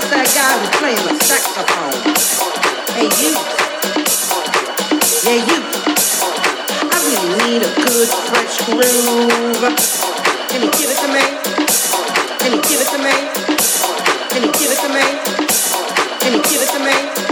got that guy who's playing the saxophone. Hey you, yeah you. I really need a good fresh groove. Can you give it to me? Can you give it to me? Can you give it to me? Can you give it to me?